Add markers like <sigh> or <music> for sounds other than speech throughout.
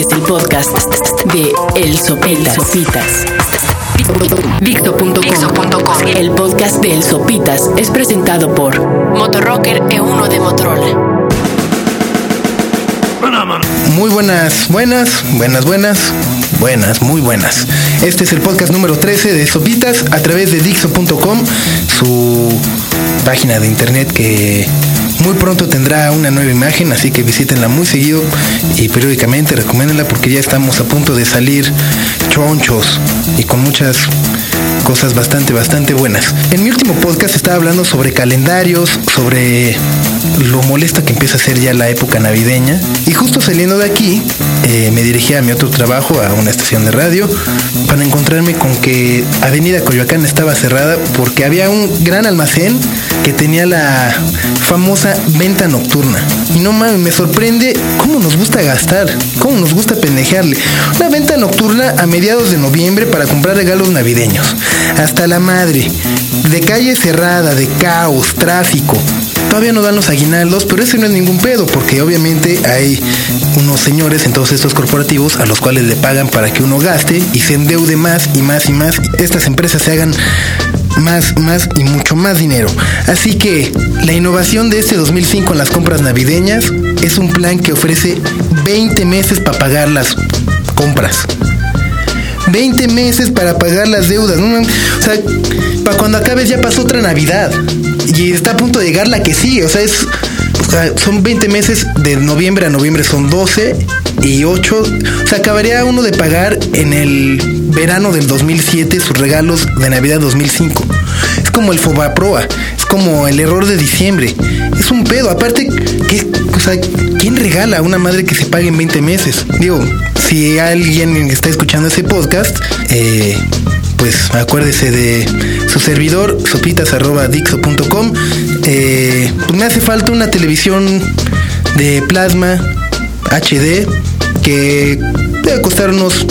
Este es el podcast de El Sopitas. Sopitas. Dixo.com. El podcast de El Sopitas es presentado por Motorrocker E1 de Motorola. Muy buenas, buenas, buenas, buenas, buenas, muy buenas. Este es el podcast número 13 de Sopitas a través de Dixo.com, su página de internet que muy pronto tendrá una nueva imagen, así que visítenla muy seguido y periódicamente, recomiéndenla porque ya estamos a punto de salir chonchos y con muchas cosas bastante, bastante buenas. En mi último podcast estaba hablando sobre calendarios, sobre lo molesta que empieza a ser ya la época navideña. Y justo saliendo de aquí, eh, me dirigí a mi otro trabajo, a una estación de radio, para encontrarme con que Avenida Coyoacán estaba cerrada porque había un gran almacén que tenía la famosa venta nocturna. Y no mames, me sorprende cómo nos gusta gastar, cómo nos gusta pendejearle. Una venta nocturna a mediados de noviembre para comprar regalos navideños. Hasta la madre. De calle cerrada, de caos, tráfico. Todavía no dan los aguinaldos, pero ese no es ningún pedo, porque obviamente hay unos señores en todos estos corporativos a los cuales le pagan para que uno gaste y se endeude más y más y más. Estas empresas se hagan más, más y mucho más dinero. Así que la innovación de este 2005 en las compras navideñas es un plan que ofrece 20 meses para pagar las compras. 20 meses para pagar las deudas. O sea, para cuando acabes ya pasó otra Navidad. Y está a punto de llegar la que sigue. O sea, es, son 20 meses de noviembre a noviembre, son 12 y 8. O sea, acabaría uno de pagar en el verano del 2007 sus regalos de Navidad 2005. Es como el Fobaproa, es como el error de diciembre. Es un pedo. Aparte, ¿qué, o sea, ¿quién regala a una madre que se pague en 20 meses? Digo, si alguien está escuchando ese podcast, eh, pues acuérdese de su servidor, sopitas.dixo.com. Eh, pues me hace falta una televisión de plasma HD que debe costar unos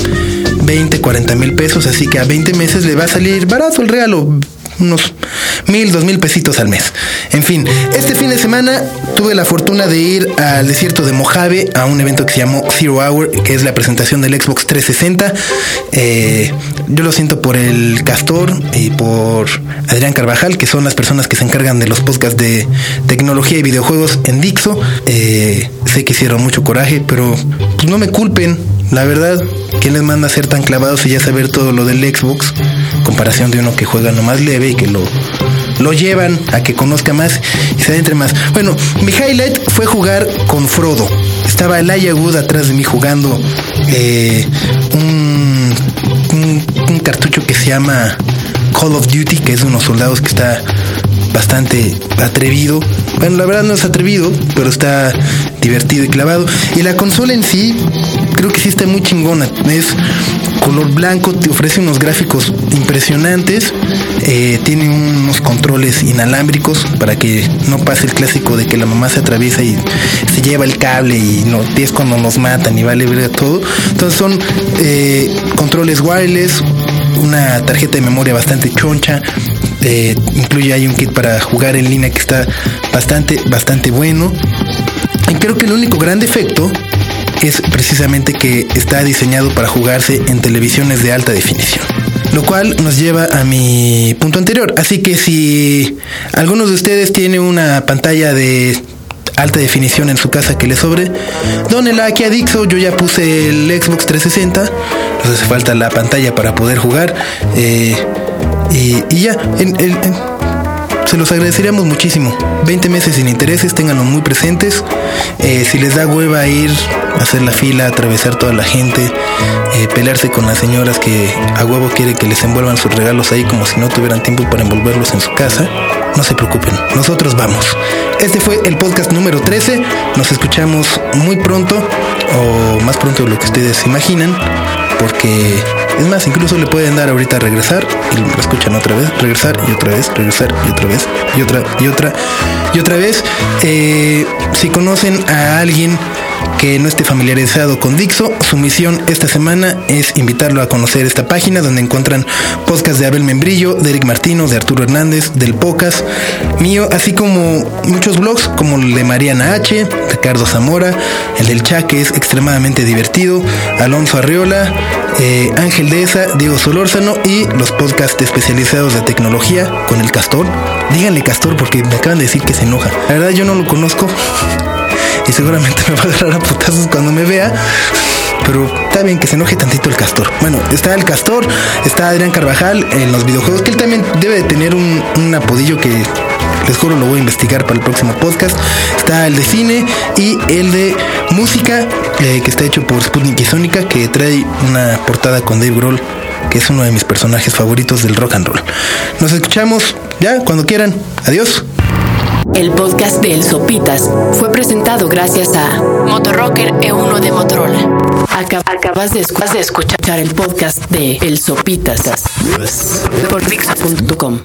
20, 40 mil pesos, así que a 20 meses le va a salir barato el regalo, unos mil, dos mil pesitos al mes. En fin, este fin de semana tuve la fortuna de ir al desierto de Mojave a un evento que se llamó Zero Hour, que es la presentación del Xbox 360. Eh, yo lo siento por el Castor y por Adrián Carvajal, que son las personas que se encargan de los podcasts de tecnología y videojuegos en Dixo. Eh, sé que hicieron mucho coraje, pero pues no me culpen. La verdad, ¿quién les manda a ser tan clavados y ya saber todo lo del Xbox? Comparación de uno que juega nomás leve y que lo, lo llevan a que conozca más y se adentre más. Bueno, mi highlight fue jugar con Frodo. Estaba el Wood atrás de mí jugando eh, un, un, un cartucho que se llama Call of Duty, que es de unos soldados que está bastante atrevido. Bueno, la verdad no es atrevido, pero está divertido y clavado. Y la consola en sí, creo que sí está muy chingona. Es color blanco, te ofrece unos gráficos impresionantes. Eh, tiene unos controles inalámbricos para que no pase el clásico de que la mamá se atraviesa y se lleva el cable y no, es cuando nos matan y vale ver todo. Entonces son eh, controles wireless, una tarjeta de memoria bastante choncha. Eh, incluye ahí un kit para jugar en línea que está bastante, bastante bueno. Y creo que el único gran defecto es precisamente que está diseñado para jugarse en televisiones de alta definición. Lo cual nos lleva a mi punto anterior. Así que si alguno de ustedes tiene una pantalla de alta definición en su casa que le sobre, dónela aquí a Dixo. Yo ya puse el Xbox 360. Nos hace falta la pantalla para poder jugar. Eh, y, ya, se los agradeceríamos muchísimo. 20 meses sin intereses, ténganlo muy presentes. Eh, si les da hueva ir, hacer la fila, atravesar toda la gente, eh, pelearse con las señoras que a huevo quiere que les envuelvan sus regalos ahí como si no tuvieran tiempo para envolverlos en su casa, no se preocupen, nosotros vamos. Este fue el podcast número 13. Nos escuchamos muy pronto, o más pronto de lo que ustedes imaginan, porque es más, incluso le pueden dar ahorita a regresar y lo escuchan otra vez, regresar y otra vez, regresar y otra vez, y otra, y otra, y otra vez. Eh, si conocen a alguien que no esté familiarizado con Dixo, su misión esta semana es invitarlo a conocer esta página donde encuentran podcasts de Abel Membrillo, de Eric Martino, de Arturo Hernández, del Pocas, mío, así como muchos blogs como el de Mariana H, Ricardo Zamora, el del Cha, que es extremadamente divertido, Alonso Arriola, eh, Ángel Deza, Diego Solórzano y los podcasts especializados de tecnología con el Castor. Díganle Castor porque me acaban de decir que se enoja. La verdad yo no lo conozco y seguramente <laughs> me va a agarrar a putazos cuando me vea. Pero está bien que se enoje tantito el castor. Bueno, está el castor, está Adrián Carvajal en los videojuegos, que él también debe de tener un, apodillo que les juro lo voy a investigar para el próximo podcast. Está el de cine y el de música, eh, que está hecho por Sputnik y Sónica, que trae una portada con Dave Grohl, que es uno de mis personajes favoritos del rock and roll. Nos escuchamos ya cuando quieran. Adiós. El podcast de El Sopitas fue presentado gracias a Motorrocker E1 de Motorola. Acab- acabas de escuchar el podcast de El Sopitas por Dixo.com.